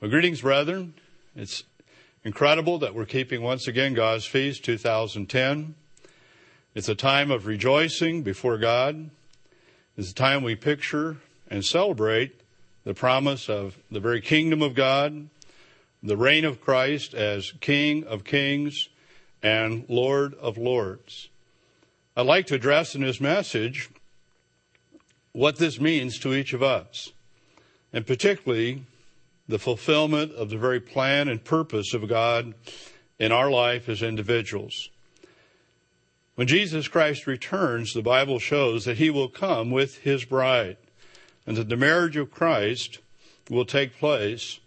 Well, greetings, brethren. It's incredible that we're keeping once again God's Feast 2010. It's a time of rejoicing before God. It's a time we picture and celebrate the promise of the very kingdom of God, the reign of Christ as King of kings and Lord of lords. I'd like to address in this message what this means to each of us, and particularly the fulfillment of the very plan and purpose of God in our life as individuals. When Jesus Christ returns, the Bible shows that he will come with his bride and that the marriage of Christ will take place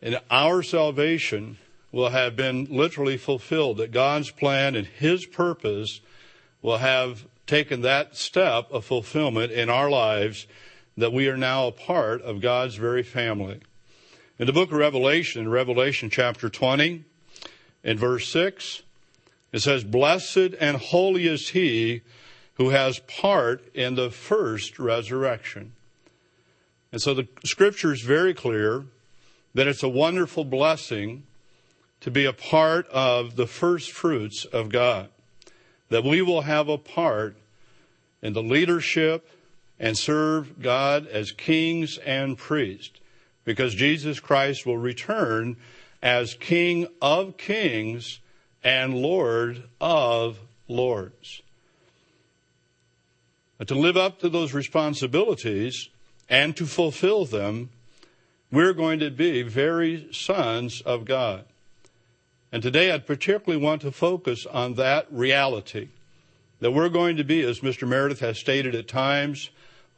and our salvation will have been literally fulfilled, that God's plan and his purpose will have taken that step of fulfillment in our lives that we are now a part of God's very family. In the book of Revelation, Revelation chapter 20, in verse 6, it says, Blessed and holy is he who has part in the first resurrection. And so the scripture is very clear that it's a wonderful blessing to be a part of the first fruits of God, that we will have a part in the leadership and serve God as kings and priests because Jesus Christ will return as King of kings and Lord of lords. But to live up to those responsibilities and to fulfill them, we're going to be very sons of God. And today I'd particularly want to focus on that reality that we're going to be, as Mr. Meredith has stated at times,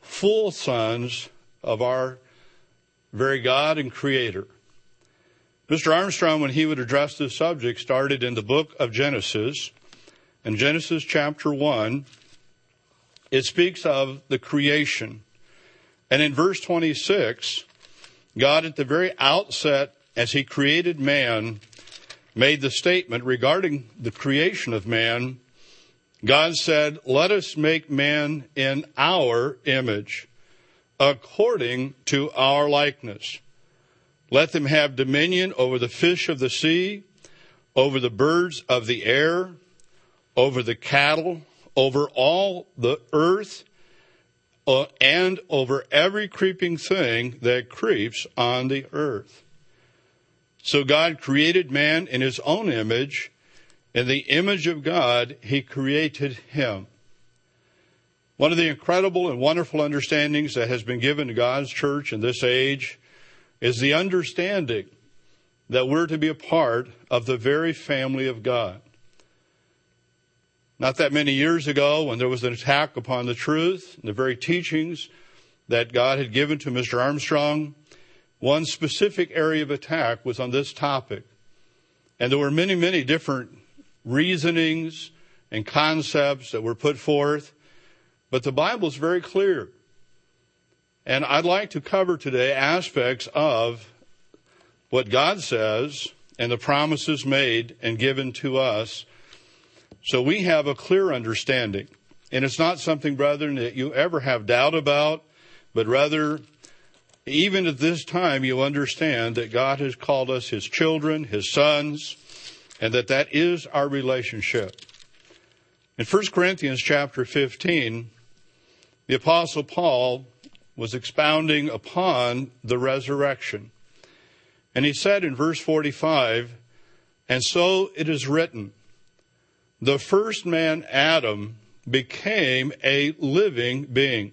full sons of our very God and Creator. Mr. Armstrong, when he would address this subject, started in the book of Genesis. In Genesis chapter 1, it speaks of the creation. And in verse 26, God at the very outset, as he created man, made the statement regarding the creation of man. God said, let us make man in our image according to our likeness. Let them have dominion over the fish of the sea, over the birds of the air, over the cattle, over all the earth, uh, and over every creeping thing that creeps on the earth. So God created man in his own image. In the image of God, he created him. One of the incredible and wonderful understandings that has been given to God's church in this age is the understanding that we're to be a part of the very family of God. Not that many years ago, when there was an attack upon the truth, and the very teachings that God had given to Mr. Armstrong, one specific area of attack was on this topic. And there were many, many different reasonings and concepts that were put forth. But the Bible is very clear. And I'd like to cover today aspects of what God says and the promises made and given to us so we have a clear understanding. And it's not something, brethren, that you ever have doubt about, but rather, even at this time, you understand that God has called us His children, His sons, and that that is our relationship. In 1 Corinthians chapter 15, the Apostle Paul was expounding upon the resurrection. And he said in verse 45, And so it is written, the first man, Adam, became a living being.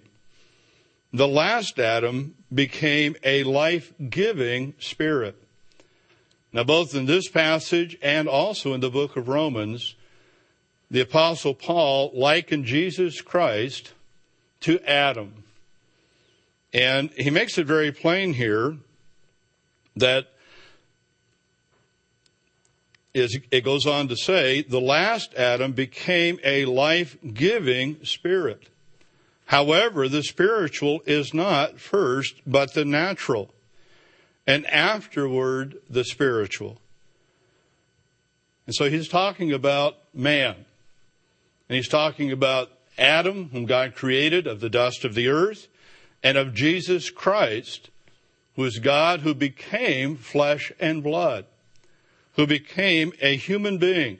The last Adam became a life giving spirit. Now, both in this passage and also in the book of Romans, the Apostle Paul likened Jesus Christ to Adam. And he makes it very plain here that is, it goes on to say, the last Adam became a life giving spirit. However, the spiritual is not first, but the natural, and afterward the spiritual. And so he's talking about man, and he's talking about Adam, whom God created of the dust of the earth, and of Jesus Christ, who is God who became flesh and blood, who became a human being,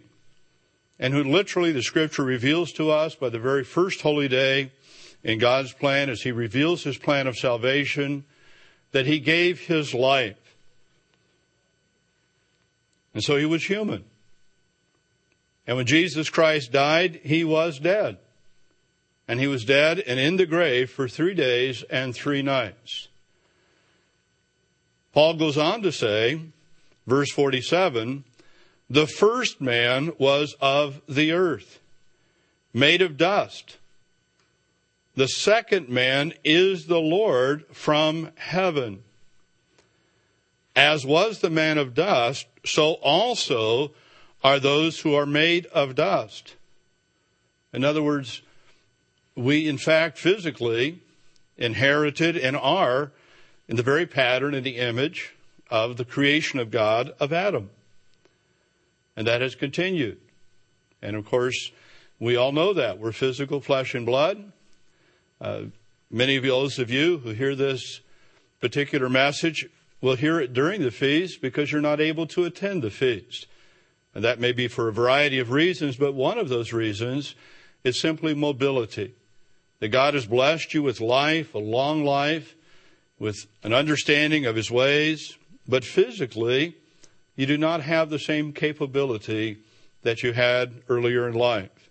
and who literally the scripture reveals to us by the very first holy day in God's plan as he reveals his plan of salvation that he gave his life. And so he was human. And when Jesus Christ died, he was dead. And he was dead and in the grave for three days and three nights. Paul goes on to say, verse 47, the first man was of the earth, made of dust. The second man is the Lord from heaven. As was the man of dust, so also are those who are made of dust. In other words, we in fact physically inherited and are in the very pattern and the image of the creation of God of Adam. And that has continued. And of course, we all know that. We're physical flesh and blood. Uh, many of those of you who hear this particular message will hear it during the feast because you're not able to attend the feast. And that may be for a variety of reasons, but one of those reasons is simply mobility. That God has blessed you with life, a long life, with an understanding of His ways, but physically, you do not have the same capability that you had earlier in life.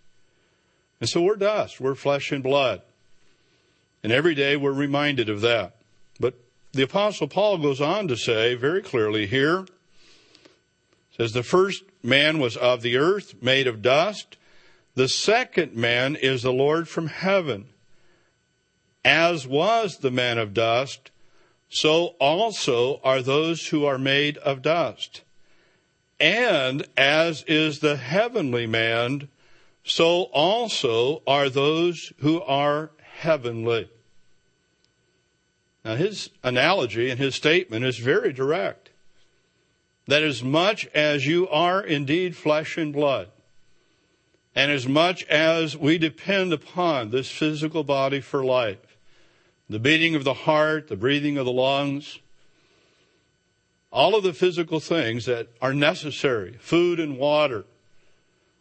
And so we're dust, we're flesh and blood. And every day we're reminded of that. But the apostle Paul goes on to say very clearly here, says the first man was of the earth, made of dust. The second man is the Lord from heaven. As was the man of dust, so also are those who are made of dust. And as is the heavenly man, so also are those who are heavenly. Now, his analogy and his statement is very direct. That as much as you are indeed flesh and blood, and as much as we depend upon this physical body for life, the beating of the heart, the breathing of the lungs, all of the physical things that are necessary, food and water,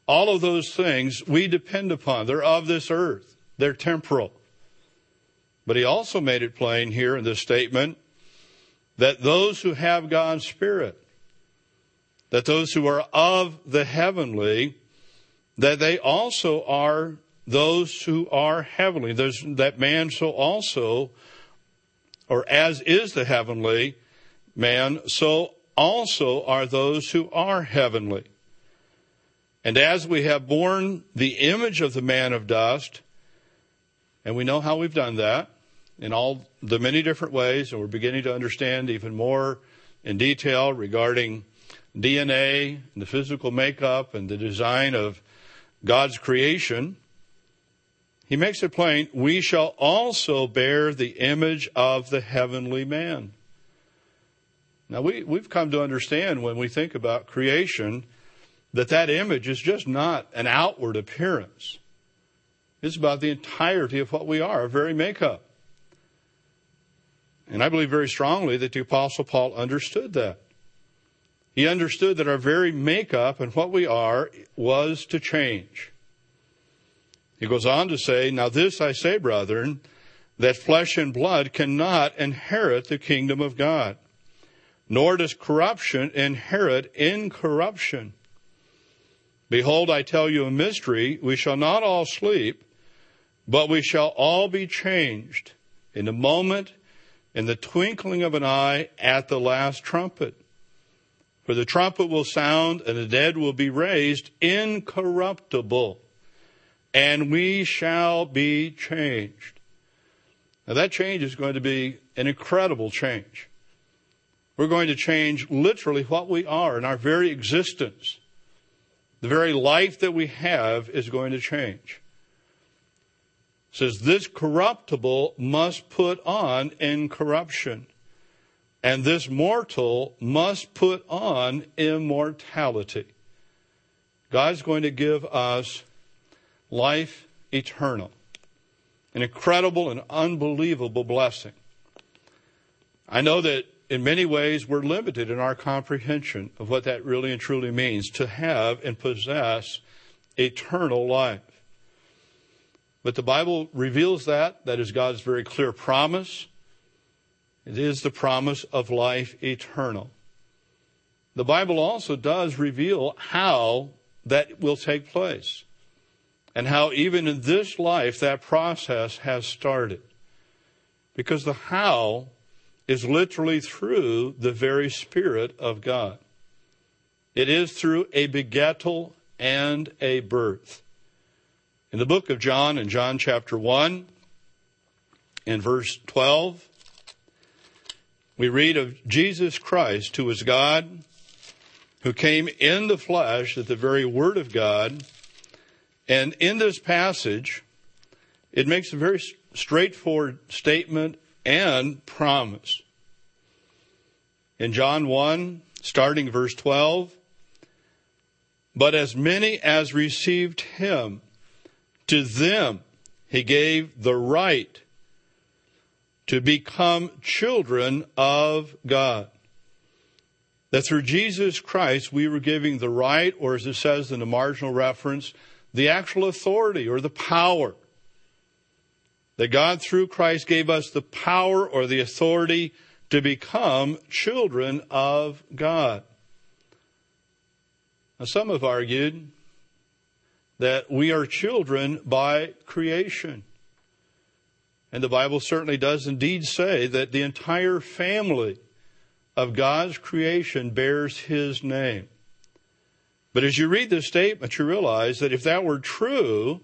all of those things we depend upon. They're of this earth. They're temporal. But he also made it plain here in this statement that those who have God's Spirit, that those who are of the heavenly, that they also are those who are heavenly. There's that man so also, or as is the heavenly man, so also are those who are heavenly. And as we have borne the image of the man of dust, and we know how we've done that in all the many different ways, and we're beginning to understand even more in detail regarding DNA and the physical makeup and the design of God's creation. He makes it plain, we shall also bear the image of the heavenly man. Now we, we've come to understand when we think about creation that that image is just not an outward appearance. It's about the entirety of what we are, our very makeup. And I believe very strongly that the apostle Paul understood that. He understood that our very makeup and what we are was to change. He goes on to say, Now this I say, brethren, that flesh and blood cannot inherit the kingdom of God, nor does corruption inherit incorruption. Behold, I tell you a mystery. We shall not all sleep, but we shall all be changed in a moment, in the twinkling of an eye, at the last trumpet. For the trumpet will sound, and the dead will be raised incorruptible and we shall be changed. Now that change is going to be an incredible change. We're going to change literally what we are in our very existence. The very life that we have is going to change. It says this corruptible must put on incorruption, and this mortal must put on immortality. God's going to give us life eternal. An incredible and unbelievable blessing. I know that in many ways, we're limited in our comprehension of what that really and truly means to have and possess eternal life. But the Bible reveals that. That is God's very clear promise. It is the promise of life eternal. The Bible also does reveal how that will take place and how even in this life that process has started. Because the how is literally through the very Spirit of God. It is through a begettal and a birth. In the book of John, in John chapter 1, in verse 12, we read of Jesus Christ, who is God, who came in the flesh at the very Word of God. And in this passage, it makes a very straightforward statement and promise. In John 1, starting verse 12, but as many as received him, to them he gave the right to become children of God. That through Jesus Christ we were giving the right, or as it says in the marginal reference, the actual authority or the power. That God through Christ gave us the power or the authority to become children of God. Now, some have argued that we are children by creation. And the Bible certainly does indeed say that the entire family of God's creation bears his name. But as you read this statement, you realize that if that were true,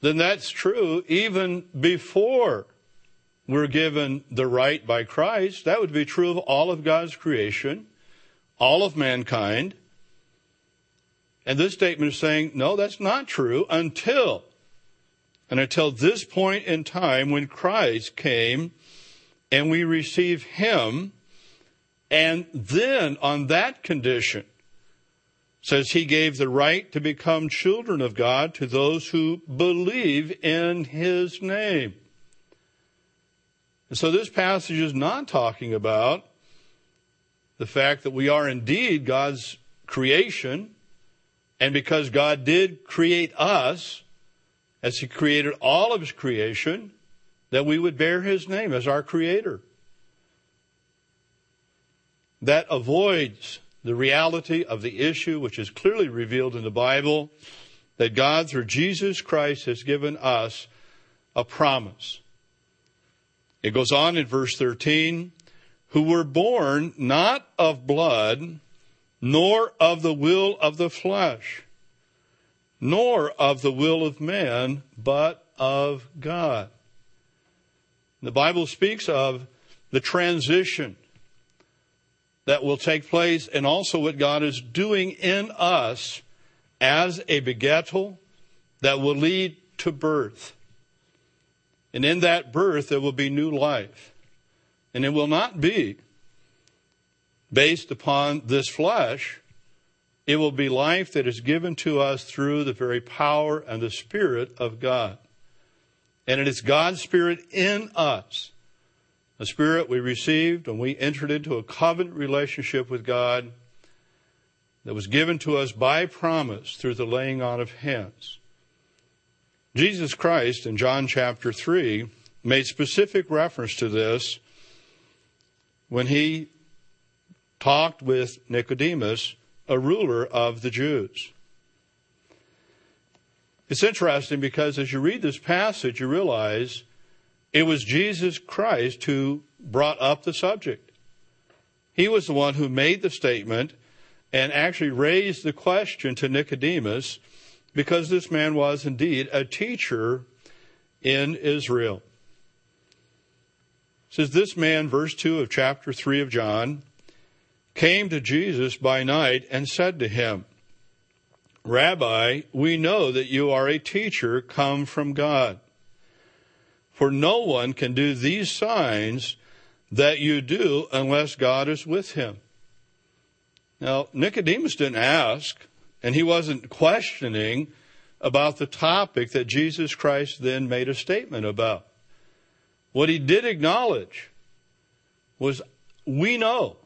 then that's true even before we're given the right by Christ. That would be true of all of God's creation, all of mankind. And this statement is saying, no, that's not true until, and until this point in time when Christ came and we receive Him, and then on that condition, says he gave the right to become children of God to those who believe in his name. And so this passage is not talking about the fact that we are indeed God's creation, and because God did create us, as He created all of His creation, that we would bear His name as our Creator. That avoids the reality of the issue, which is clearly revealed in the Bible, that God, through Jesus Christ, has given us a promise. It goes on in verse 13, who were born not of blood, nor of the will of the flesh, nor of the will of man, but of God. The Bible speaks of the transition that will take place and also what God is doing in us as a begettal that will lead to birth. And in that birth, there will be new life. And it will not be based upon this flesh. It will be life that is given to us through the very power and the Spirit of God. And it is God's Spirit in us, a Spirit we received when we entered into a covenant relationship with God that was given to us by promise through the laying on of hands. Jesus Christ in John chapter 3 made specific reference to this when he talked with Nicodemus, a ruler of the Jews. It's interesting because as you read this passage, you realize it was Jesus Christ who brought up the subject. He was the one who made the statement and actually raised the question to Nicodemus because this man was indeed a teacher in Israel. It says this man, verse 2 of chapter 3 of John, came to Jesus by night and said to him, Rabbi, we know that you are a teacher come from God. For no one can do these signs that you do unless God is with him. Now, Nicodemus didn't ask, and he wasn't questioning about the topic that Jesus Christ then made a statement about. What he did acknowledge was we know,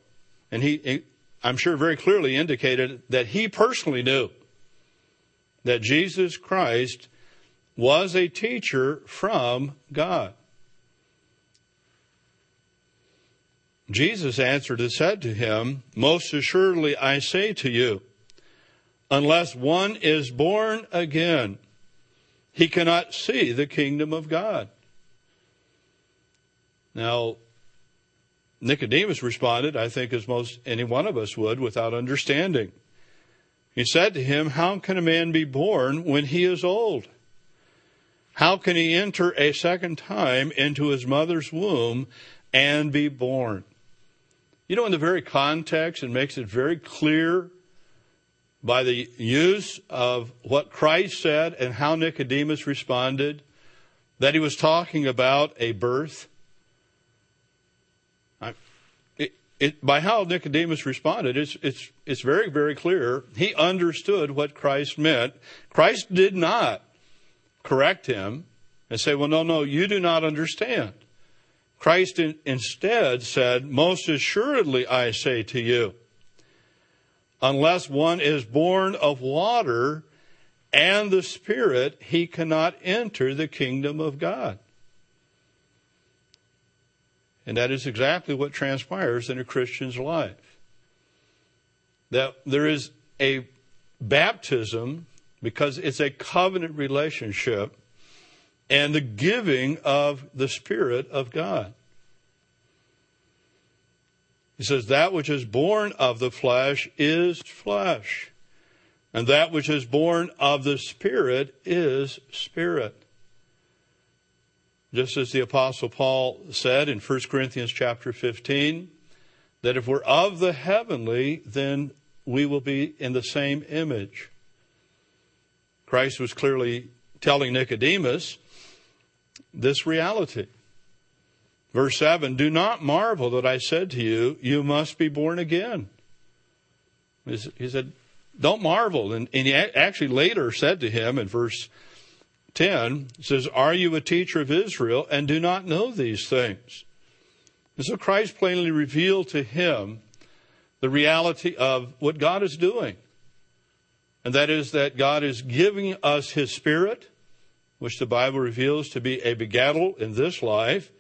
and he, I'm sure very clearly indicated that he personally knew that Jesus Christ was a teacher from God. Jesus answered and said to him, Most assuredly I say to you, unless one is born again, he cannot see the kingdom of God. Now, Nicodemus responded, I think as most any one of us would, without understanding. He said to him, How can a man be born when he is old? How can he enter a second time into his mother's womb and be born? You know, in the very context, it makes it very clear by the use of what Christ said and how Nicodemus responded that he was talking about a birth. It, it, by how Nicodemus responded, it's, it's, it's very, very clear. He understood what Christ meant. Christ did not correct him and say, well, no, no, you do not understand. Christ in, instead said, most assuredly I say to you, unless one is born of water and the Spirit, he cannot enter the kingdom of God. And that is exactly what transpires in a Christian's life. That there is a baptism because it's a covenant relationship and the giving of the Spirit of God. He says, That which is born of the flesh is flesh, and that which is born of the Spirit is spirit. Just as the Apostle Paul said in 1 Corinthians chapter 15, that if we're of the heavenly, then we will be in the same image. Christ was clearly telling Nicodemus this reality. Verse 7 Do not marvel that I said to you, You must be born again. He said, Don't marvel. And, and he actually later said to him in verse 10, says, Are you a teacher of Israel and do not know these things? And so Christ plainly revealed to him the reality of what God is doing. And that is that God is giving us His Spirit which the Bible reveals to be a begettal in this life,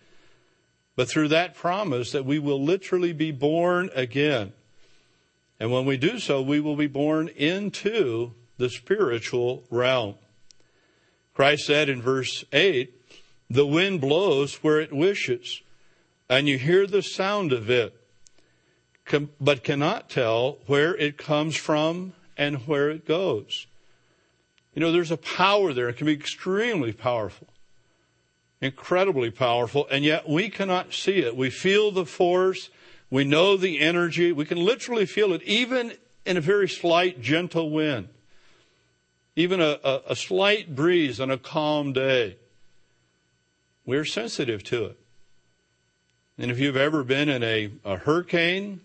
but through that promise that we will literally be born again. And when we do so, we will be born into the spiritual realm. Christ said in verse 8, the wind blows where it wishes, and you hear the sound of it, but cannot tell where it comes from and where it goes. You know, there's a power there. It can be extremely powerful, incredibly powerful, and yet we cannot see it. We feel the force. We know the energy. We can literally feel it even in a very slight, gentle wind, even a, a, a slight breeze on a calm day. We're sensitive to it. And if you've ever been in a, a hurricane,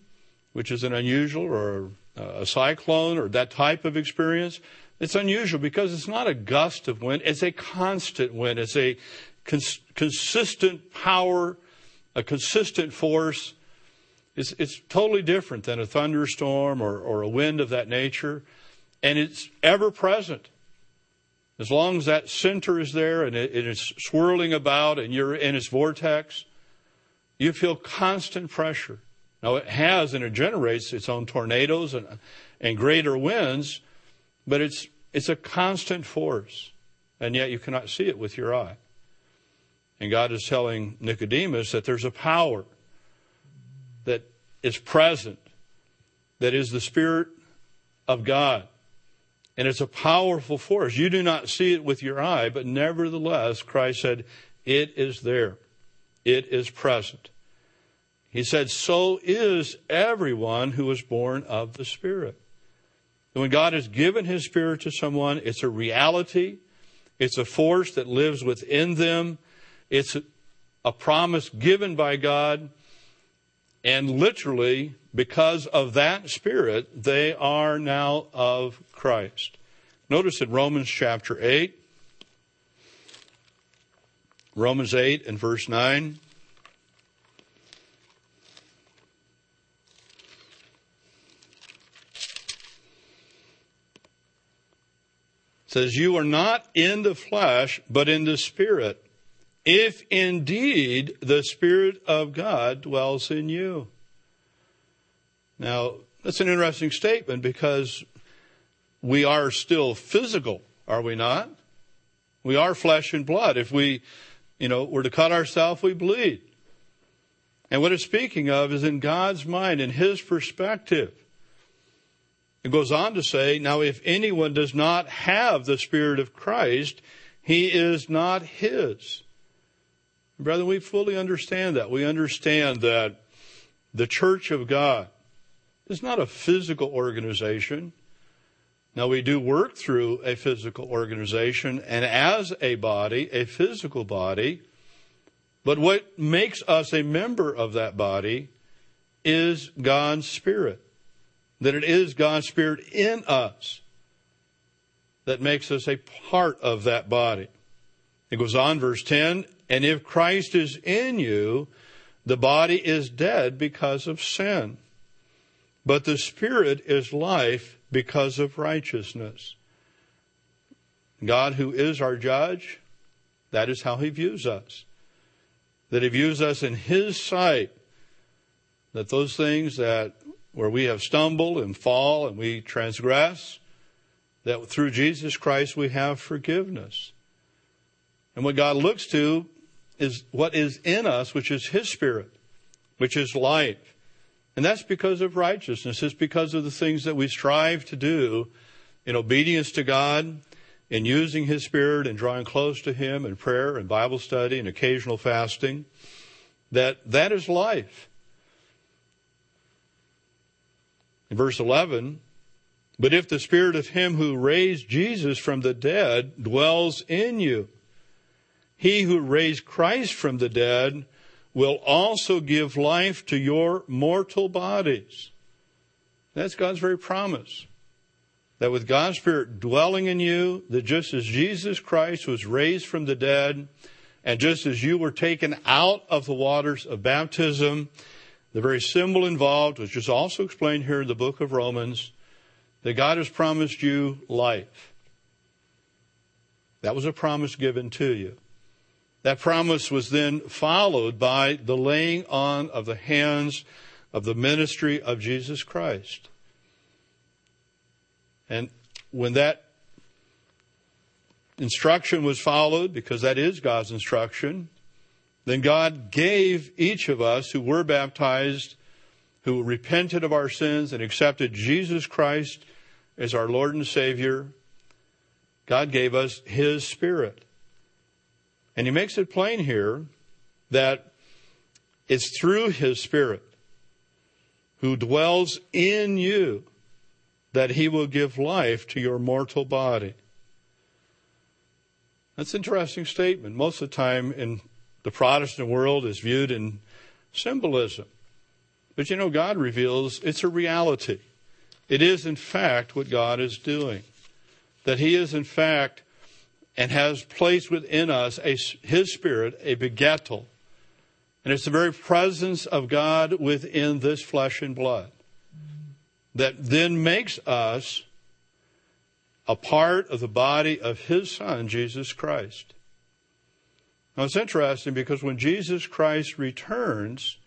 which is an unusual, or a cyclone, or that type of experience, it's unusual because it's not a gust of wind, it's a constant wind. It's a cons- consistent power, a consistent force. It's, it's totally different than a thunderstorm or, or a wind of that nature, and it's ever present. As long as that center is there and it, it is swirling about and you're in its vortex, you feel constant pressure. Now, it has and it generates its own tornadoes and, and greater winds, but it's, it's a constant force, and yet you cannot see it with your eye. And God is telling Nicodemus that there's a power that is present, that is the Spirit of God. And it's a powerful force. You do not see it with your eye, but nevertheless, Christ said, it is there. It is present. He said, so is everyone who is born of the Spirit. And when God has given His Spirit to someone, it's a reality. It's a force that lives within them. It's a promise given by God. And literally, because of that Spirit, they are now of Christ. Notice in Romans chapter 8, Romans 8 and verse 9. Says, You are not in the flesh, but in the Spirit, if indeed the Spirit of God dwells in you. Now, that's an interesting statement because we are still physical, are we not? We are flesh and blood. If we, you know, were to cut ourselves, we bleed. And what it's speaking of is in God's mind, in His perspective. It goes on to say, now if anyone does not have the Spirit of Christ, he is not His. Brother, we fully understand that. We understand that the church of God is not a physical organization. Now we do work through a physical organization and as a body, a physical body, but what makes us a member of that body is God's Spirit. That it is God's Spirit in us that makes us a part of that body. It goes on, verse 10, and if Christ is in you, the body is dead because of sin, but the Spirit is life because of righteousness. God, who is our judge, that is how he views us. That he views us in his sight. That those things that where we have stumbled and fall and we transgress, that through Jesus Christ we have forgiveness. And what God looks to is what is in us, which is His Spirit, which is life. And that's because of righteousness. It's because of the things that we strive to do in obedience to God, in using His Spirit and drawing close to Him in prayer and Bible study and occasional fasting. That that is life. In verse 11, but if the Spirit of Him who raised Jesus from the dead dwells in you, He who raised Christ from the dead will also give life to your mortal bodies. That's God's very promise. That with God's Spirit dwelling in you, that just as Jesus Christ was raised from the dead, and just as you were taken out of the waters of baptism, the very symbol involved, which is also explained here in the book of Romans, that God has promised you life. That was a promise given to you. That promise was then followed by the laying on of the hands of the ministry of Jesus Christ. And when that instruction was followed, because that is God's instruction, then God gave each of us who were baptized, who repented of our sins and accepted Jesus Christ as our Lord and Savior, God gave us His Spirit. And He makes it plain here that it's through His Spirit who dwells in you that He will give life to your mortal body. That's an interesting statement. Most of the time in the Protestant world is viewed in symbolism. But you know, God reveals it's a reality. It is, in fact, what God is doing. That He is, in fact, and has placed within us a, His Spirit, a begettal. And it's the very presence of God within this flesh and blood that then makes us a part of the body of His Son, Jesus Christ. Now it's interesting because when Jesus Christ returns,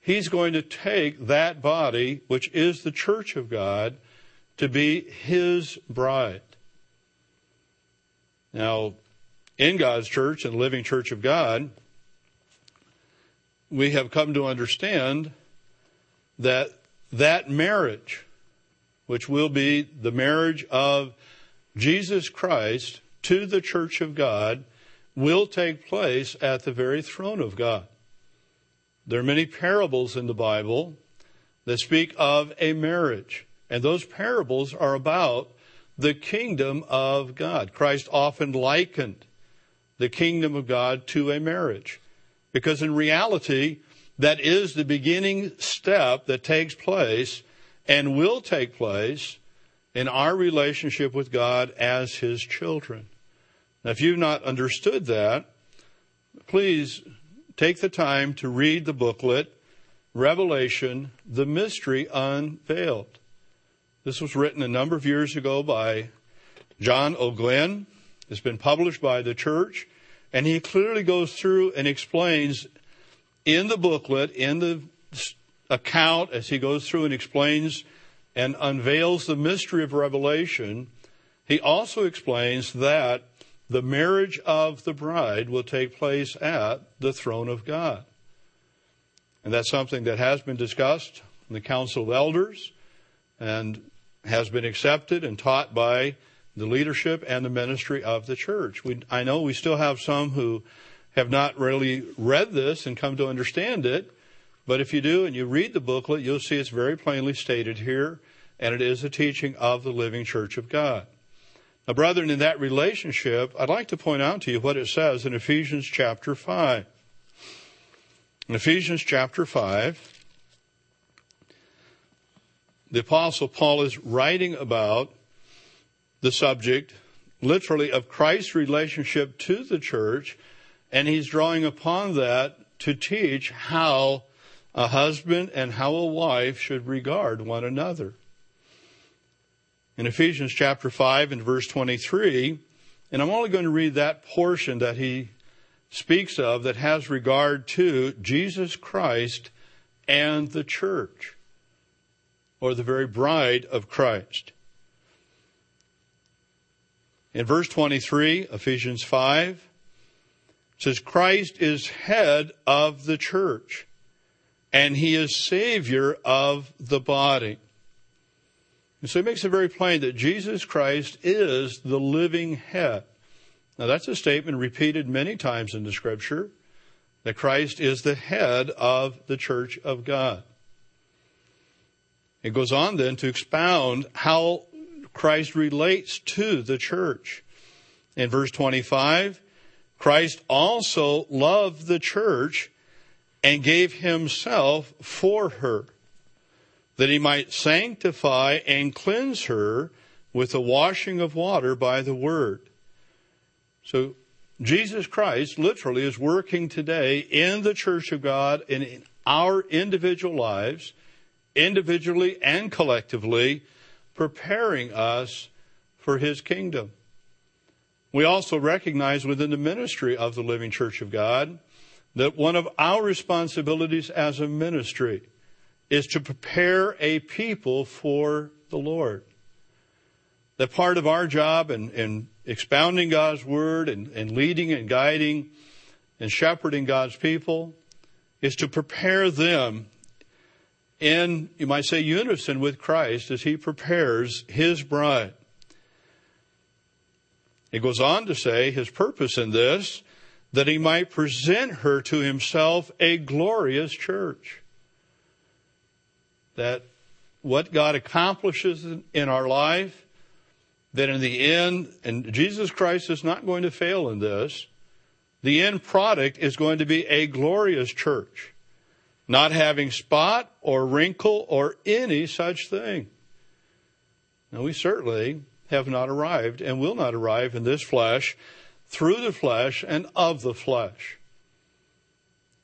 He's going to take that body, which is the church of God, to be His bride. Now, in God's church and living church of God, we have come to understand that that marriage, which will be the marriage of Jesus Christ to the church of God, will take place at the very throne of God. There are many parables in the Bible that speak of a marriage, and those parables are about the kingdom of God. Christ often likened the kingdom of God to a marriage, because in reality, that is the beginning step that takes place and will take place in our relationship with God as His children. Now, if you've not understood that, please take the time to read the booklet, Revelation, The Mystery Unveiled. This was written a number of years ago by John Ogwyn. It's been published by the church, and he clearly goes through and explains in the booklet, in the account, as he goes through and explains and unveils the mystery of Revelation, he also explains that the marriage of the bride will take place at the throne of God. And that's something that has been discussed in the Council of Elders and has been accepted and taught by the leadership and the ministry of the church. We, I know we still have some who have not really read this and come to understand it, but if you do and you read the booklet, you'll see it's very plainly stated here, and it is a teaching of the living church of God. Now, brethren, in that relationship, I'd like to point out to you what it says in Ephesians chapter 5. In Ephesians chapter 5, the Apostle Paul is writing about the subject, literally, of Christ's relationship to the church, and he's drawing upon that to teach how a husband and how a wife should regard one another. In Ephesians chapter 5 and verse 23, and I'm only going to read that portion that he speaks of that has regard to Jesus Christ and the church, or the very bride of Christ. In verse 23, Ephesians 5, says, Christ is head of the church and he is Savior of the body. And so he makes it very plain that Jesus Christ is the living head. Now that's a statement repeated many times in the scripture that Christ is the head of the church of God. It goes on then to expound how Christ relates to the church. In verse 25, Christ also loved the church and gave himself for her, that he might sanctify and cleanse her with the washing of water by the word. So Jesus Christ literally is working today in the church of God and in our individual lives, individually and collectively, preparing us for his kingdom. We also recognize within the ministry of the living church of God that one of our responsibilities as a ministry is to prepare a people for the Lord. That part of our job in, in expounding God's word and, and leading and guiding and shepherding God's people is to prepare them in, you might say, unison with Christ as he prepares his bride. It goes on to say his purpose in this that he might present her to himself a glorious church. That what God accomplishes in our life, that in the end, and Jesus Christ is not going to fail in this, the end product is going to be a glorious church, not having spot or wrinkle or any such thing. Now we certainly have not arrived and will not arrive in this flesh through the flesh and of the flesh.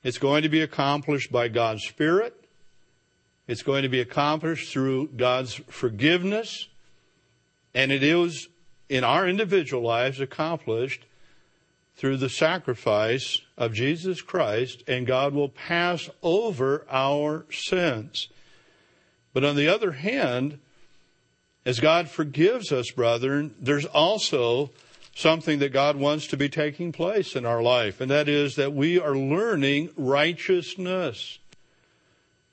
It's going to be accomplished by God's Spirit. It's going to be accomplished through God's forgiveness. And it is in our individual lives accomplished through the sacrifice of Jesus Christ, and God will pass over our sins. But on the other hand, as God forgives us, brethren, there's also something that God wants to be taking place in our life, and that is that we are learning righteousness.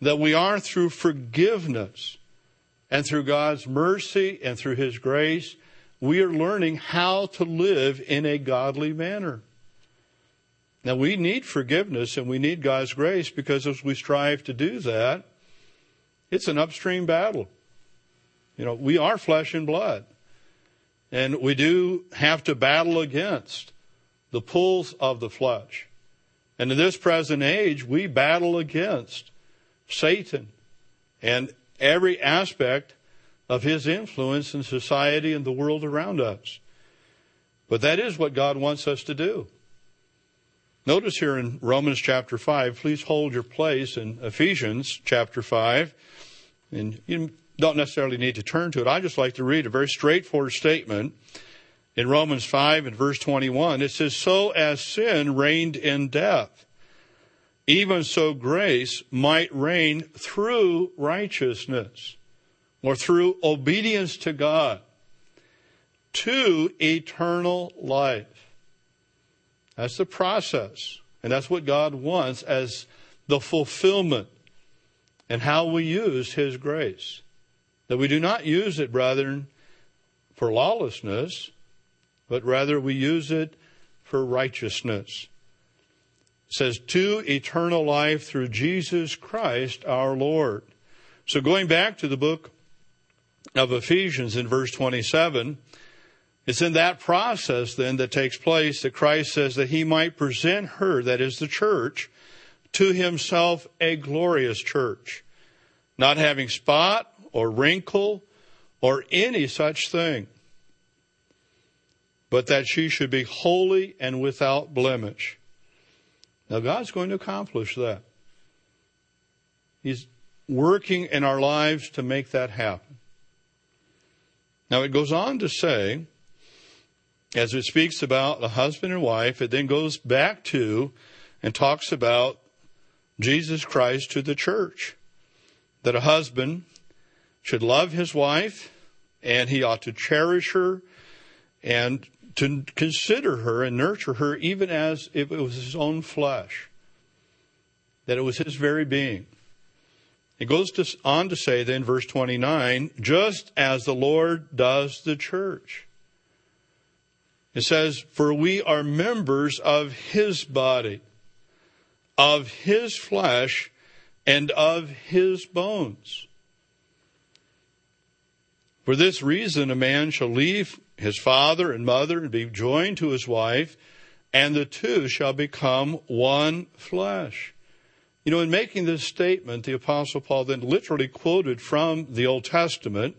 That we are through forgiveness and through God's mercy and through His grace, we are learning how to live in a godly manner. Now we need forgiveness and we need God's grace because as we strive to do that, it's an upstream battle. You know, we are flesh and blood. And we do have to battle against the pulls of the flesh. And in this present age, we battle against Satan and every aspect of his influence in society and the world around us. But that is what God wants us to do. Notice here in Romans chapter 5, please hold your place in Ephesians chapter 5. And you don't necessarily need to turn to it. I just like to read a very straightforward statement In Romans 5 and verse 21, it says, So as sin reigned in death, even so grace might reign through righteousness or through obedience to God to eternal life. That's the process. And that's what God wants as the fulfillment and how we use His grace. That we do not use it, brethren, for lawlessness, but rather we use it for righteousness. Says, to eternal life through Jesus Christ our Lord. So going back to the book of Ephesians in verse 27, it's in that process then that takes place that Christ says that he might present her, that is the church, to himself a glorious church, not having spot or wrinkle or any such thing, but that she should be holy and without blemish. Now God's going to accomplish that. He's working in our lives to make that happen. Now it goes on to say, as it speaks about a husband and wife, it then goes back to and talks about Jesus Christ to the church. That a husband should love his wife and he ought to cherish her and to consider her and nurture her even as if it was his own flesh, that it was his very being. It goes to, on to say then, verse 29, just as the Lord does the church. It says, For we are members of his body, of his flesh, and of his bones. For this reason, a man shall leave his father and mother and be joined to his wife, and the two shall become one flesh. You know, in making this statement, the Apostle Paul then literally quoted from the Old Testament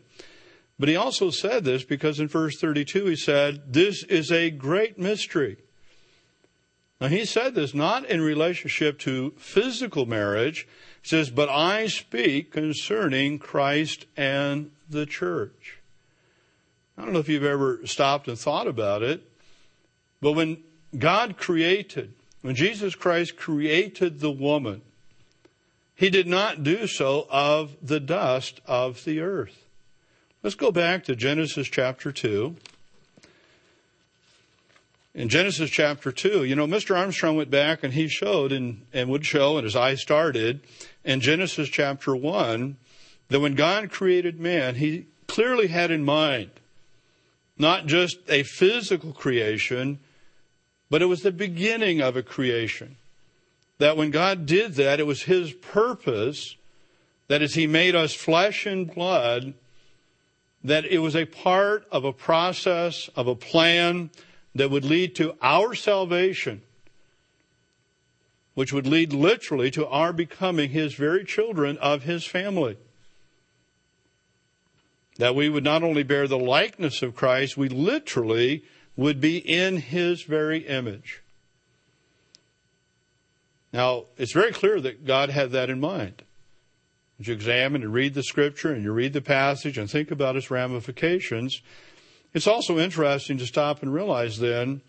but he also said this because in verse 32 he said, This is a great mystery. Now he said this not in relationship to physical marriage. He says, But I speak concerning Christ and the church. I don't know if you've ever stopped and thought about it, but when God created, when Jesus Christ created the woman, he did not do so of the dust of the earth. Let's go back to Genesis chapter 2. In Genesis chapter 2, you know, Mr. Armstrong went back and he showed and, and would show, and his eyes started, in Genesis chapter 1, that when God created man, he clearly had in mind not just a physical creation, but it was the beginning of a creation. That when God did that, it was his purpose that as he made us flesh and blood, that it was a part of a process, of a plan that would lead to our salvation, which would lead literally to our becoming His very children of His family. That we would not only bear the likeness of Christ, we literally would be in His very image. Now, it's very clear that God had that in mind. As you examine and read the scripture and you read the passage and think about its ramifications, it's also interesting to stop and realize then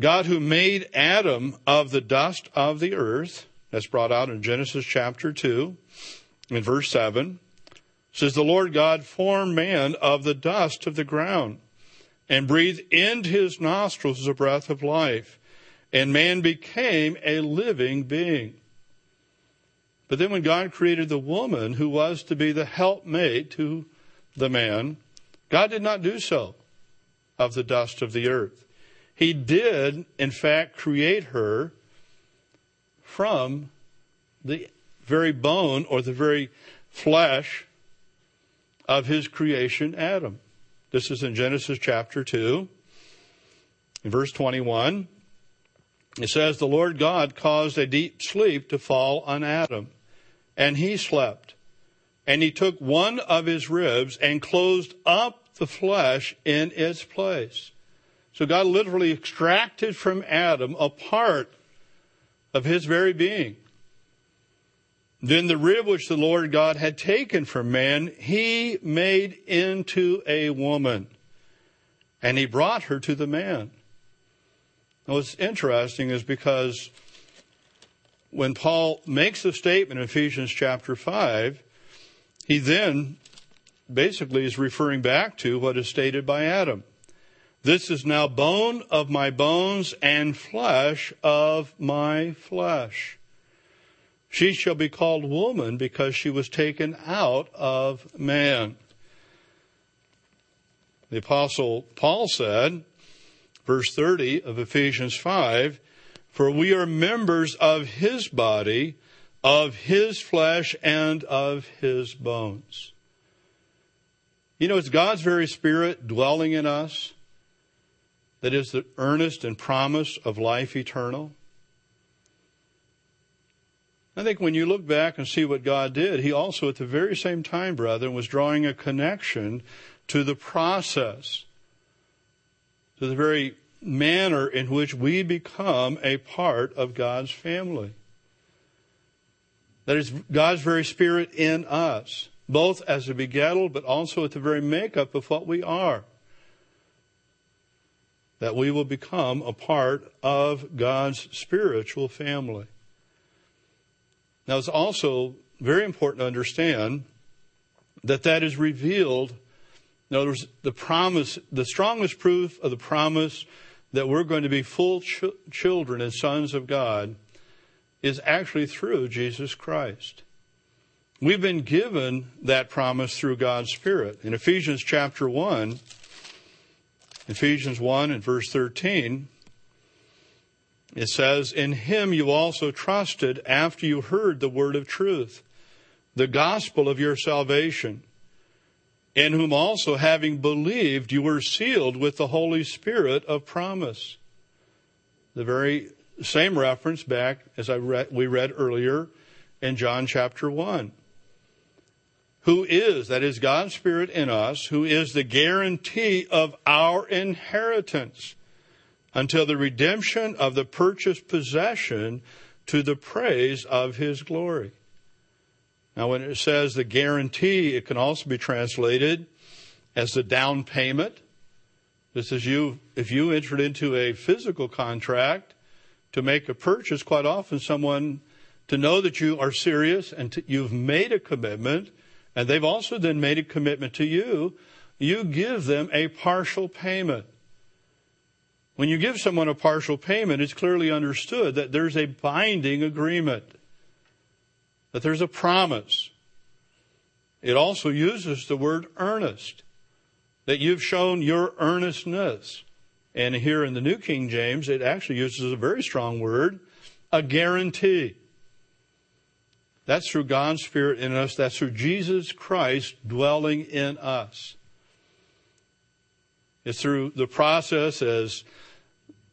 God who made Adam of the dust of the earth, that's brought out in Genesis chapter 2, in verse 7, says, The Lord God formed man of the dust of the ground and breathed into his nostrils the breath of life, and man became a living being. But then when God created the woman who was to be the helpmate to the man, God did not do so of the dust of the earth. He did, in fact, create her from the very bone or the very flesh of his creation, Adam. This is in Genesis chapter 2, in verse 21. It says, The Lord God caused a deep sleep to fall on Adam and he slept. And he took one of his ribs and closed up the flesh in its place. So God literally extracted from Adam a part of his very being. Then the rib which the Lord God had taken from man, he made into a woman and he brought her to the man. Now, what's interesting is because when Paul makes the statement in Ephesians chapter 5, he then basically is referring back to what is stated by Adam. This is now bone of my bones and flesh of my flesh. She shall be called woman because she was taken out of man. The apostle Paul said, verse 30 of Ephesians 5, for we are members of his body, of his flesh, and of his bones. You know, it's God's very spirit dwelling in us that is the earnest and promise of life eternal. I think when you look back and see what God did, He also at the very same time, brethren, was drawing a connection to the process, to the very manner in which we become a part of God's family. That is God's very spirit in us, both as a begettal, but also at the very makeup of what we are. That we will become a part of God's spiritual family. Now, it's also very important to understand that that is revealed. In other words, the promise, the strongest proof of the promise that we're going to be full ch- children and sons of God is actually through Jesus Christ. We've been given that promise through God's Spirit. In Ephesians chapter 1, Ephesians 1 and verse 13, it says, In him you also trusted after you heard the word of truth, the gospel of your salvation, in whom also having believed you were sealed with the Holy Spirit of promise. The very same reference back as I read, we read earlier in John chapter 1. Who is, that is God's Spirit in us, who is the guarantee of our inheritance until the redemption of the purchased possession to the praise of his glory. Now, when it says the guarantee, it can also be translated as the down payment. This is you, if you entered into a physical contract to make a purchase, quite often someone, to know that you are serious and to, you've made a commitment, and they've also then made a commitment to you, you give them a partial payment. When you give someone a partial payment, it's clearly understood that there's a binding agreement, that there's a promise. It also uses the word earnest, that you've shown your earnestness. And here in the New King James, it actually uses a very strong word, a guarantee. That's through God's Spirit in us. That's through Jesus Christ dwelling in us. It's through the process as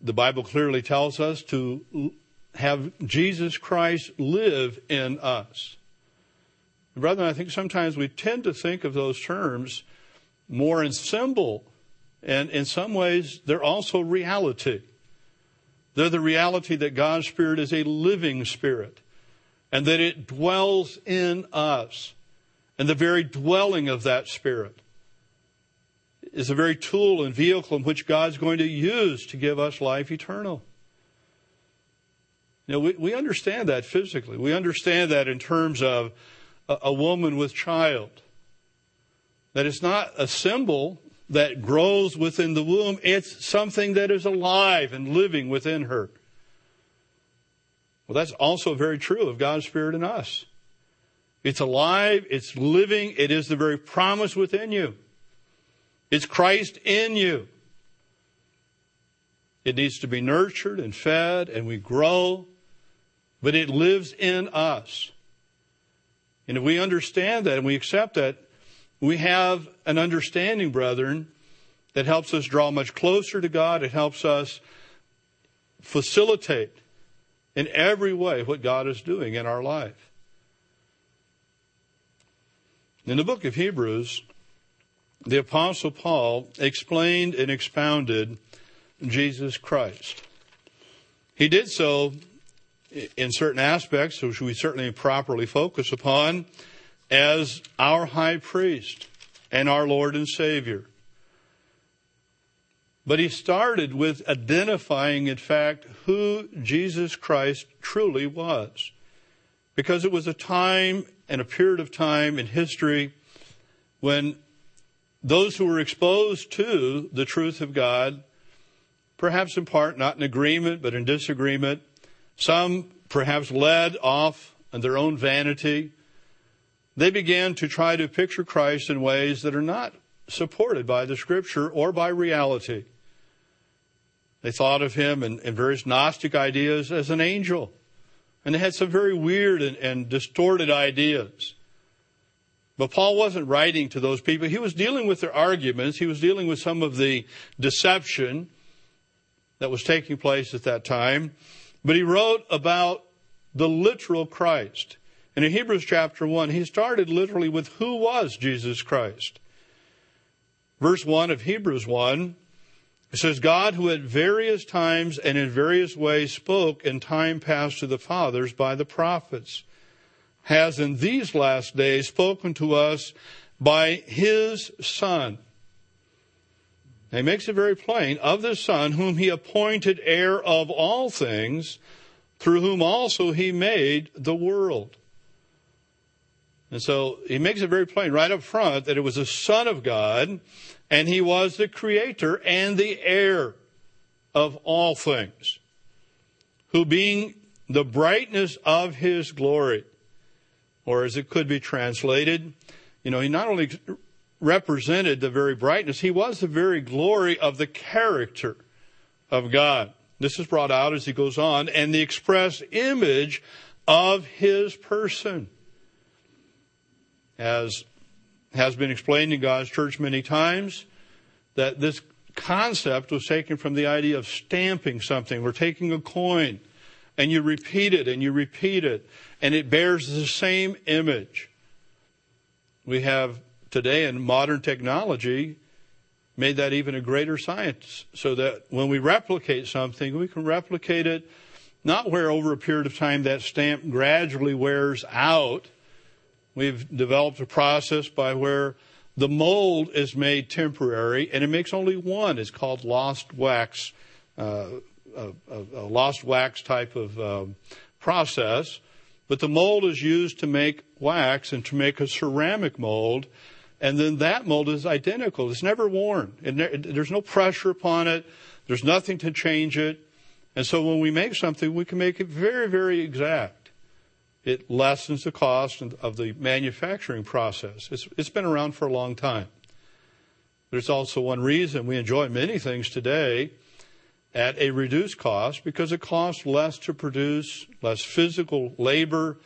the Bible clearly tells us to have Jesus Christ live in us. Brethren, I think sometimes we tend to think of those terms more in symbol, and in some ways, they're also reality. They're the reality that God's Spirit is a living Spirit, and that it dwells in us, and the very dwelling of that Spirit is the very tool and vehicle in which God's going to use to give us life eternal. You know, we, we understand that physically. We understand that in terms of a, a woman with child. That it's not a symbol that grows within the womb, it's something that is alive and living within her. Well, that's also very true of God's Spirit in us. It's alive, it's living, it is the very promise within you. It's Christ in you. It needs to be nurtured and fed, and we grow, but it lives in us. And if we understand that and we accept that, we have an understanding, brethren, that helps us draw much closer to God. It helps us facilitate in every way what God is doing in our life. In the book of Hebrews, the Apostle Paul explained and expounded Jesus Christ. He did so in certain aspects, which we certainly properly focus upon, as our high priest and our Lord and Savior. But he started with identifying, in fact, who Jesus Christ truly was. Because it was a time and a period of time in history when those who were exposed to the truth of God, perhaps in part not in agreement, but in disagreement, some perhaps led off in their own vanity, they began to try to picture Christ in ways that are not supported by the scripture or by reality. They thought of him in, in various Gnostic ideas as an angel. And they had some very weird and, and distorted ideas. But Paul wasn't writing to those people. He was dealing with their arguments. He was dealing with some of the deception that was taking place at that time. But he wrote about the literal Christ. And in Hebrews chapter 1, he started literally with who was Jesus Christ. Verse 1 of Hebrews 1 it says, God, who at various times and in various ways spoke in time past to the fathers by the prophets, has in these last days spoken to us by his Son. he makes it very plain of the Son, whom he appointed heir of all things, through whom also he made the world. And so he makes it very plain right up front that it was the Son of God and he was the creator and the heir of all things, who being the brightness of his glory, or as it could be translated, you know, he not only represented the very brightness, he was the very glory of the character of God. This is brought out as he goes on, and the express image of his person. As has been explained in God's church many times that this concept was taken from the idea of stamping something. We're taking a coin and you repeat it and you repeat it and it bears the same image. We have today in modern technology made that even a greater science so that when we replicate something, we can replicate it not where over a period of time that stamp gradually wears out, We've developed a process by where the mold is made temporary and it makes only one. It's called lost wax, uh, a, a, lost wax type of um, process. But the mold is used to make wax and to make a ceramic mold. And then that mold is identical. It's never worn. It, there's no pressure upon it. There's nothing to change it. And so when we make something, we can make it very, very exact it lessens the cost of the manufacturing process. It's, it's been around for a long time. There's also one reason we enjoy many things today at a reduced cost because it costs less to produce, less physical labor,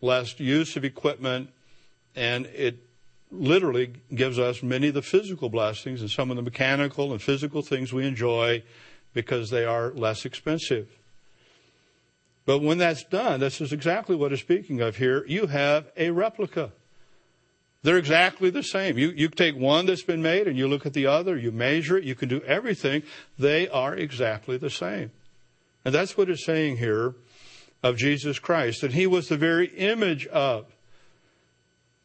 less use of equipment, and it literally gives us many of the physical blessings and some of the mechanical and physical things we enjoy because they are less expensive. But when that's done, this is exactly what it's speaking of here. You have a replica. They're exactly the same. You, you take one that's been made and you look at the other, you measure it, you can do everything. They are exactly the same. And that's what it's saying here of Jesus Christ, that he was the very image of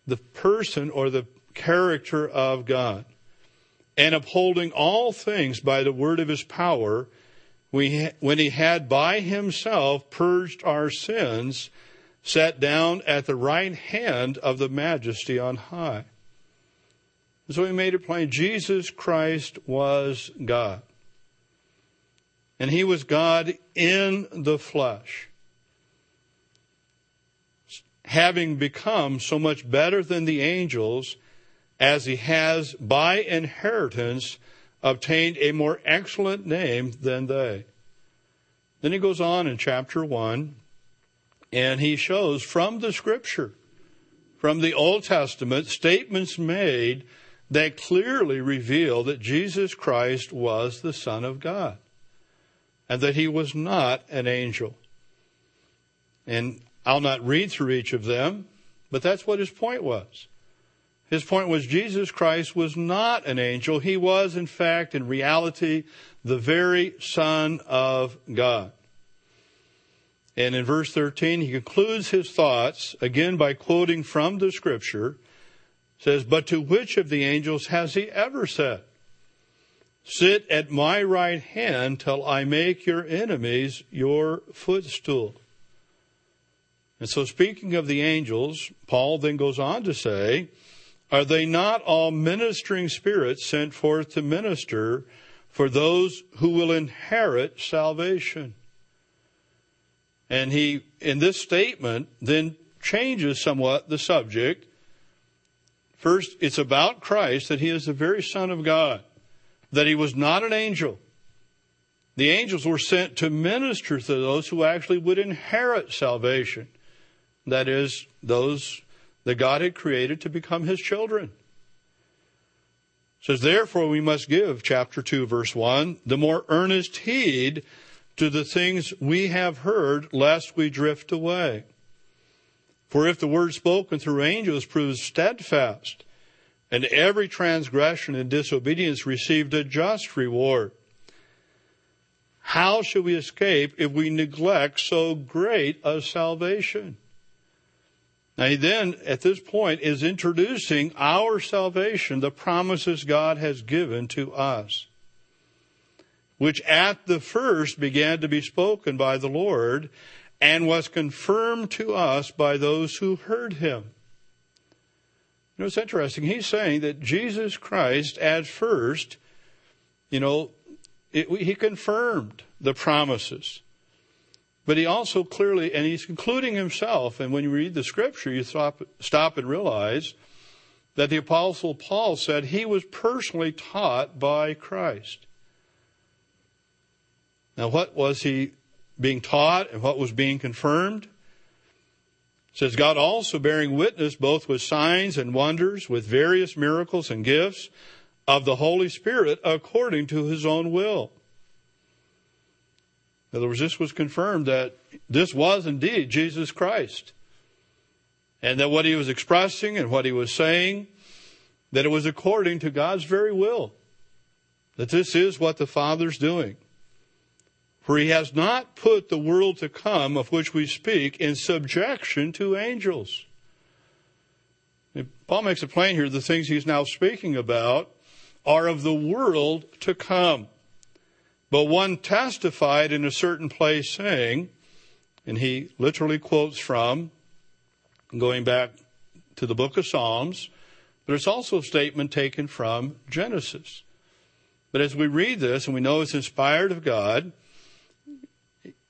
the person or the character of God. And upholding all things by the word of his power, we, when he had by himself purged our sins, sat down at the right hand of the majesty on high. So he made it plain Jesus Christ was God. And he was God in the flesh. Having become so much better than the angels as he has by inheritance obtained a more excellent name than they. Then he goes on in chapter 1 and he shows from the scripture, from the Old Testament, statements made that clearly reveal that Jesus Christ was the Son of God and that he was not an angel. And I'll not read through each of them, but that's what his point was. His point was Jesus Christ was not an angel. He was, in fact, in reality, the very Son of God. And in verse 13, he concludes his thoughts, again by quoting from the scripture, says, But to which of the angels has he ever said, Sit at my right hand till I make your enemies your footstool. And so, speaking of the angels, Paul then goes on to say, Are they not all ministering spirits sent forth to minister for those who will inherit salvation? And he, in this statement, then changes somewhat the subject. First, it's about Christ, that he is the very Son of God that he was not an angel. The angels were sent to minister to those who actually would inherit salvation. That is, those that God had created to become his children. It says, therefore we must give, chapter 2, verse 1, the more earnest heed to the things we have heard, lest we drift away. For if the word spoken through angels proves steadfast, and every transgression and disobedience received a just reward. How shall we escape if we neglect so great a salvation? Now he then, at this point, is introducing our salvation, the promises God has given to us, which at the first began to be spoken by the Lord and was confirmed to us by those who heard him You know, it's interesting. He's saying that Jesus Christ, at first, you know, it, he confirmed the promises. But he also clearly, and he's concluding himself, and when you read the scripture, you stop, stop and realize that the apostle Paul said he was personally taught by Christ. Now, what was he being taught and what was being confirmed? It says God also bearing witness both with signs and wonders, with various miracles and gifts of the Holy Spirit according to his own will. In other words, this was confirmed that this was indeed Jesus Christ. And that what he was expressing and what he was saying, that it was according to God's very will. That this is what the Father's doing. For he has not put the world to come of which we speak in subjection to angels. Paul makes it plain here the things he's now speaking about are of the world to come. But one testified in a certain place saying, and he literally quotes from, going back to the book of Psalms, but it's also a statement taken from Genesis. But as we read this, and we know it's inspired of God,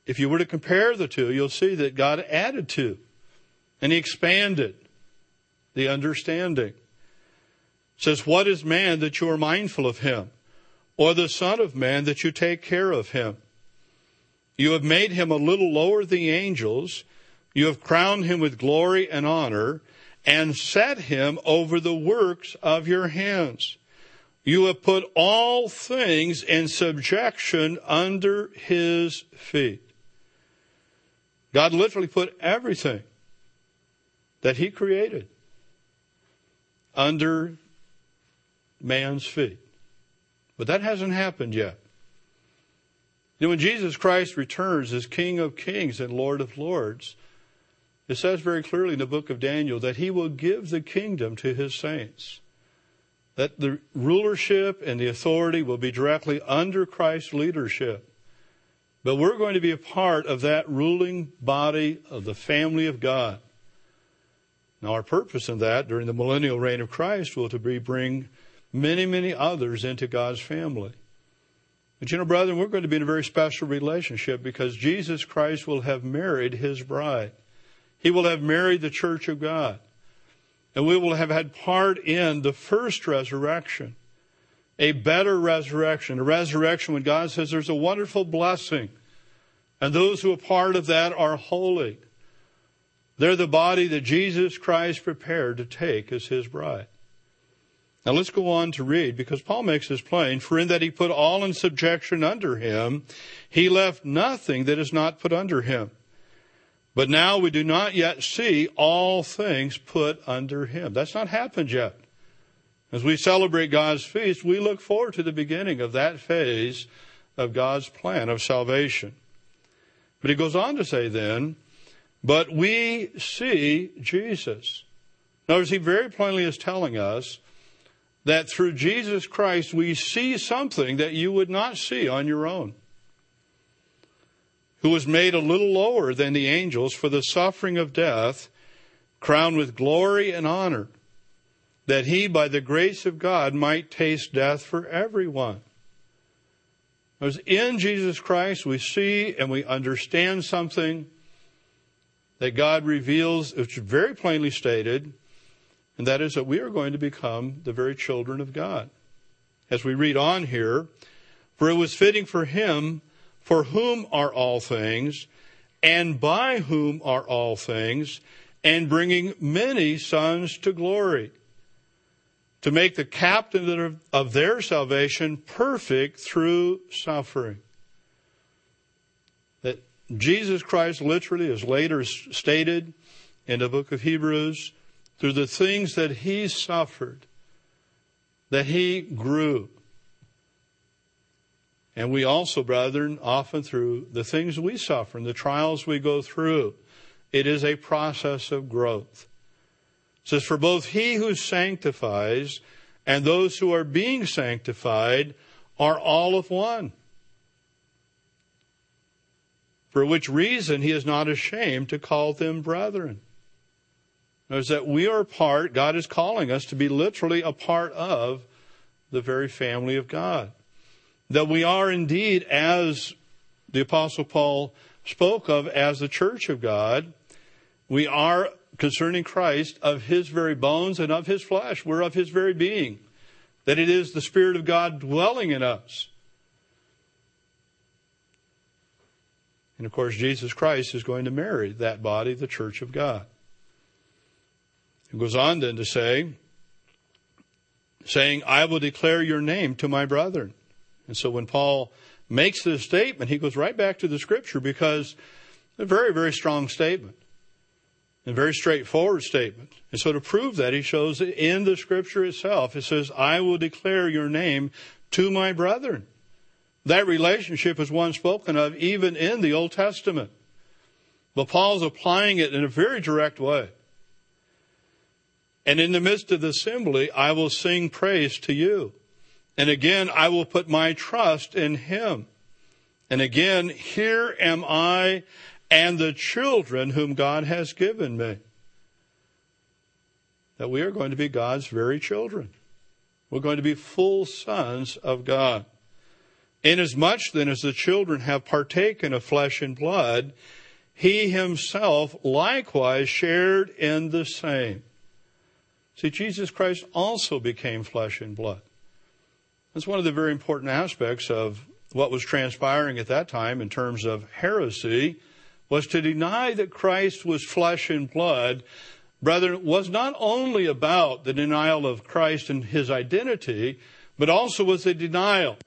if you were to compare the two, you'll see that God added to and he expanded the understanding. It says, What is man that you are mindful of him? Or the Son of Man that you take care of him? You have made him a little lower than the angels. You have crowned him with glory and honor and set him over the works of your hands. You have put all things in subjection under his feet. God literally put everything that He created under man's feet. But that hasn't happened yet. You know, when Jesus Christ returns as King of Kings and Lord of Lords, it says very clearly in the book of Daniel that He will give the kingdom to His saints. That the rulership and the authority will be directly under Christ's leadership. But we're going to be a part of that ruling body of the family of God. Now, our purpose in that during the millennial reign of Christ will to be bring many, many others into God's family. But you know, brethren, we're going to be in a very special relationship because Jesus Christ will have married his bride. He will have married the church of God. And we will have had part in the first resurrection a better resurrection, a resurrection when God says there's a wonderful blessing, and those who are part of that are holy. They're the body that Jesus Christ prepared to take as his bride. Now let's go on to read because Paul makes this plain. For in that he put all in subjection under him, he left nothing that is not put under him. But now we do not yet see all things put under him. That's not happened yet. As we celebrate God's feast, we look forward to the beginning of that phase of God's plan of salvation. But he goes on to say then, but we see Jesus. Notice he very plainly is telling us that through Jesus Christ we see something that you would not see on your own. Who was made a little lower than the angels for the suffering of death, crowned with glory and honor, that he, by the grace of God, might taste death for everyone. Because in Jesus Christ we see and we understand something that God reveals, which is very plainly stated, and that is that we are going to become the very children of God. As we read on here, for it was fitting for him, for whom are all things, and by whom are all things, and bringing many sons to glory, to make the captain of their salvation perfect through suffering. That Jesus Christ literally, as later stated in the book of Hebrews, through the things that he suffered, that he grew. And we also, brethren, often through the things we suffer and the trials we go through, it is a process of growth. It says, For both he who sanctifies and those who are being sanctified are all of one. For which reason he is not ashamed to call them brethren is that we are part, God is calling us to be literally a part of the very family of God. That we are indeed, as the Apostle Paul spoke of, as the church of God, we are concerning Christ of his very bones and of his flesh. We're of his very being. That it is the Spirit of God dwelling in us. And of course, Jesus Christ is going to marry that body, the church of God. It goes on then to say, saying, I will declare your name to my brethren. And so when Paul makes this statement, he goes right back to the scripture because a very, very strong statement. A very straightforward statement. And so to prove that, he shows in the scripture itself. It says, I will declare your name to my brethren. That relationship is one spoken of even in the Old Testament. But Paul's applying it in a very direct way. And in the midst of the assembly, I will sing praise to you. And again, I will put my trust in him. And again, here am I and the children whom God has given me. That we are going to be God's very children. We're going to be full sons of God. Inasmuch then as the children have partaken of flesh and blood, he himself likewise shared in the same See, Jesus Christ also became flesh and blood. That's one of the very important aspects of what was transpiring at that time in terms of heresy was to deny that Christ was flesh and blood. Brethren, was not only about the denial of Christ and his identity, but also was a denial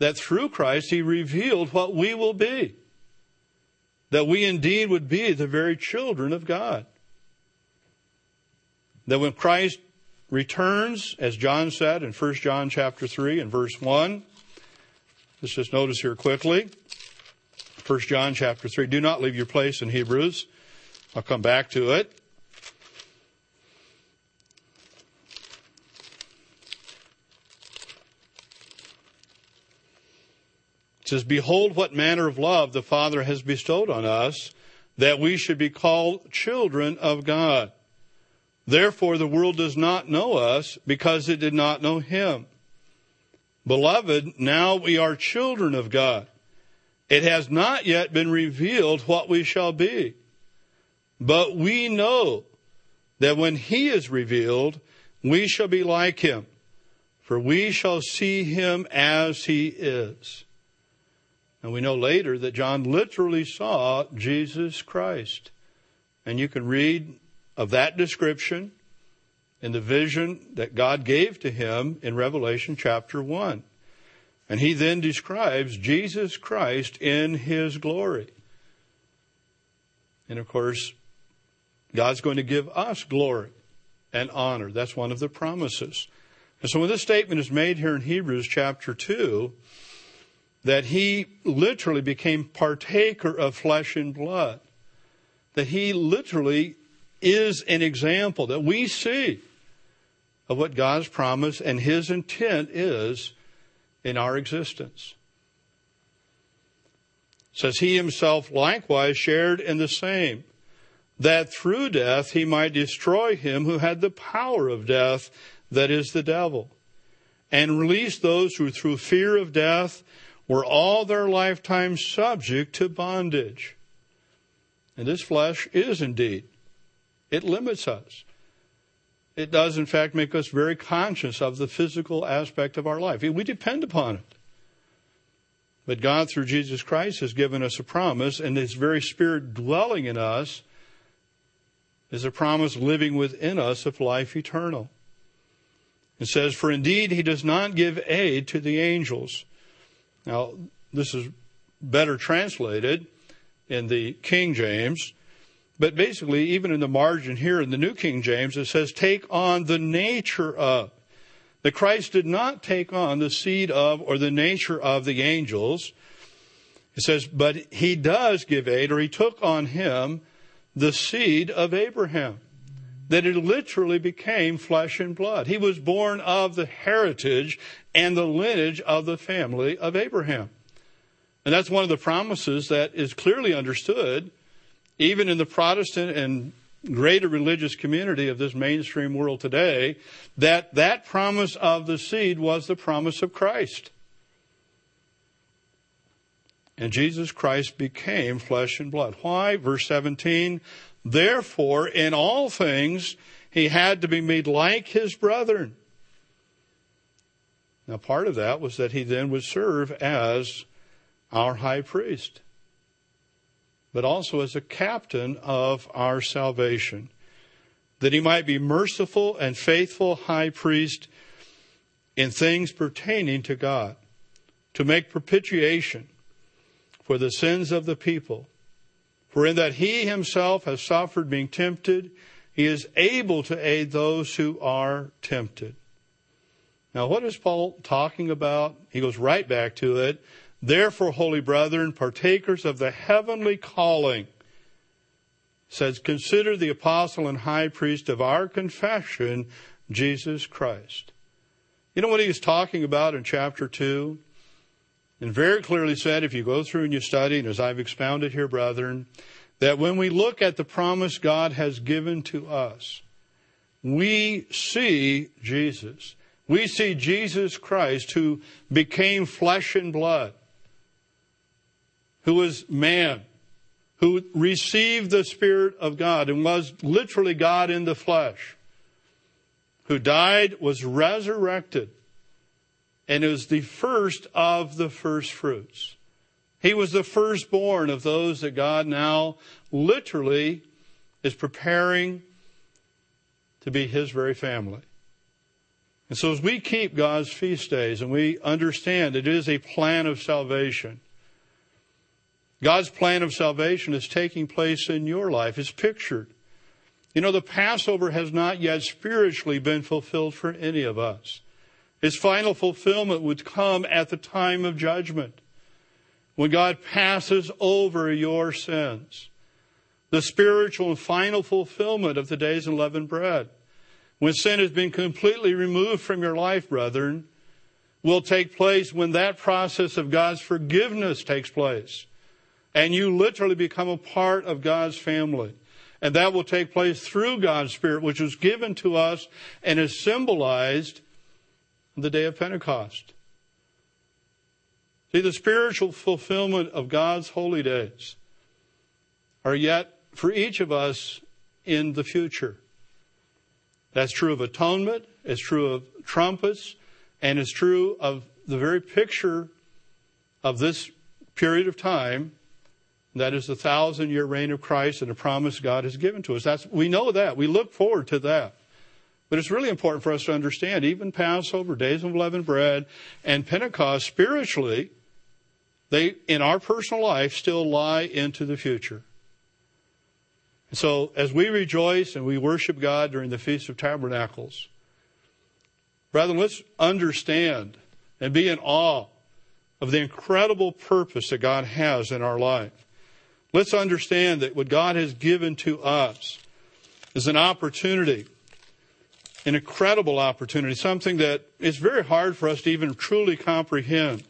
that through Christ he revealed what we will be. That we indeed would be the very children of God that when Christ returns, as John said in 1 John chapter 3 and verse 1, let's just notice here quickly. 1 John chapter 3. Do not leave your place in Hebrews. I'll come back to it. It says, Behold what manner of love the Father has bestowed on us, that we should be called children of God. Therefore, the world does not know us because it did not know him. Beloved, now we are children of God. It has not yet been revealed what we shall be. But we know that when he is revealed, we shall be like him, for we shall see him as he is. And we know later that John literally saw Jesus Christ. And you can read of that description in the vision that God gave to him in Revelation chapter 1. And he then describes Jesus Christ in his glory. And of course, God's going to give us glory and honor. That's one of the promises. And so when this statement is made here in Hebrews chapter 2, that he literally became partaker of flesh and blood, that he literally is an example that we see of what God's promise and His intent is in our existence. It says he himself likewise shared in the same, that through death he might destroy him who had the power of death, that is the devil, and release those who through fear of death were all their lifetime subject to bondage. And this flesh is indeed, it limits us. It does, in fact, make us very conscious of the physical aspect of our life. We depend upon it. But God, through Jesus Christ, has given us a promise, and His very Spirit dwelling in us is a promise living within us of life eternal. It says, For indeed He does not give aid to the angels. Now, this is better translated in the King James. But basically, even in the margin here in the New King James, it says, take on the nature of. The Christ did not take on the seed of or the nature of the angels. It says, but he does give aid, or he took on him the seed of Abraham. That it literally became flesh and blood. He was born of the heritage and the lineage of the family of Abraham. And that's one of the promises that is clearly understood even in the Protestant and greater religious community of this mainstream world today, that that promise of the seed was the promise of Christ. And Jesus Christ became flesh and blood. Why? Verse 17, therefore in all things he had to be made like his brethren. Now part of that was that he then would serve as our high priest but also as a captain of our salvation, that he might be merciful and faithful high priest in things pertaining to God, to make propitiation for the sins of the people. For in that he himself has suffered being tempted, he is able to aid those who are tempted. Now, what is Paul talking about? He goes right back to it. Therefore, holy brethren, partakers of the heavenly calling, says, consider the apostle and high priest of our confession, Jesus Christ. You know what he was talking about in chapter 2? And very clearly said, if you go through and you study, and as I've expounded here, brethren, that when we look at the promise God has given to us, we see Jesus. We see Jesus Christ who became flesh and blood who was man, who received the Spirit of God and was literally God in the flesh, who died, was resurrected, and is the first of the first fruits. He was the firstborn of those that God now literally is preparing to be his very family. And so as we keep God's feast days and we understand it is a plan of salvation, God's plan of salvation is taking place in your life, is pictured. You know, the Passover has not yet spiritually been fulfilled for any of us. Its final fulfillment would come at the time of judgment when God passes over your sins. The spiritual and final fulfillment of the days of unleavened bread. When sin has been completely removed from your life, brethren, will take place when that process of God's forgiveness takes place and you literally become a part of God's family. And that will take place through God's Spirit, which was given to us and is symbolized the day of Pentecost. See, the spiritual fulfillment of God's holy days are yet for each of us in the future. That's true of atonement, it's true of trumpets, and it's true of the very picture of this period of time that is the thousand year reign of Christ and the promise God has given to us. That's, we know that. We look forward to that. But it's really important for us to understand even Passover, days of unleavened bread, and Pentecost spiritually, they, in our personal life, still lie into the future. And so as we rejoice and we worship God during the Feast of Tabernacles, brethren, let's understand and be in awe of the incredible purpose that God has in our life. Let's understand that what God has given to us is an opportunity an incredible opportunity, something that is very hard for us to even truly comprehend.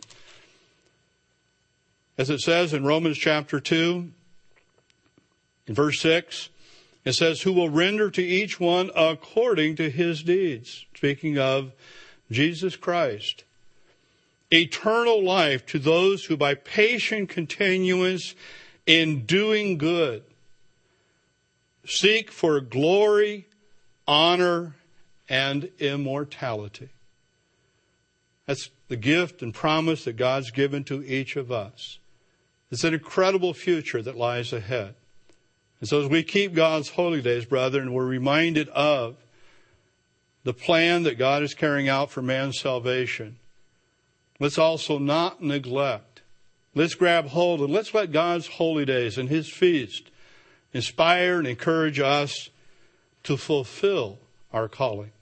As it says in Romans chapter 2, in verse 6, it says, Who will render to each one according to his deeds. Speaking of Jesus Christ. Eternal life to those who by patient continuance in doing good seek for glory, honor, and immortality. That's the gift and promise that God's given to each of us. It's an incredible future that lies ahead. And so as we keep God's holy days, brethren, we're reminded of the plan that God is carrying out for man's salvation. Let's also not neglect. Let's grab hold and let's let God's holy days and his feast inspire and encourage us to fulfill our calling.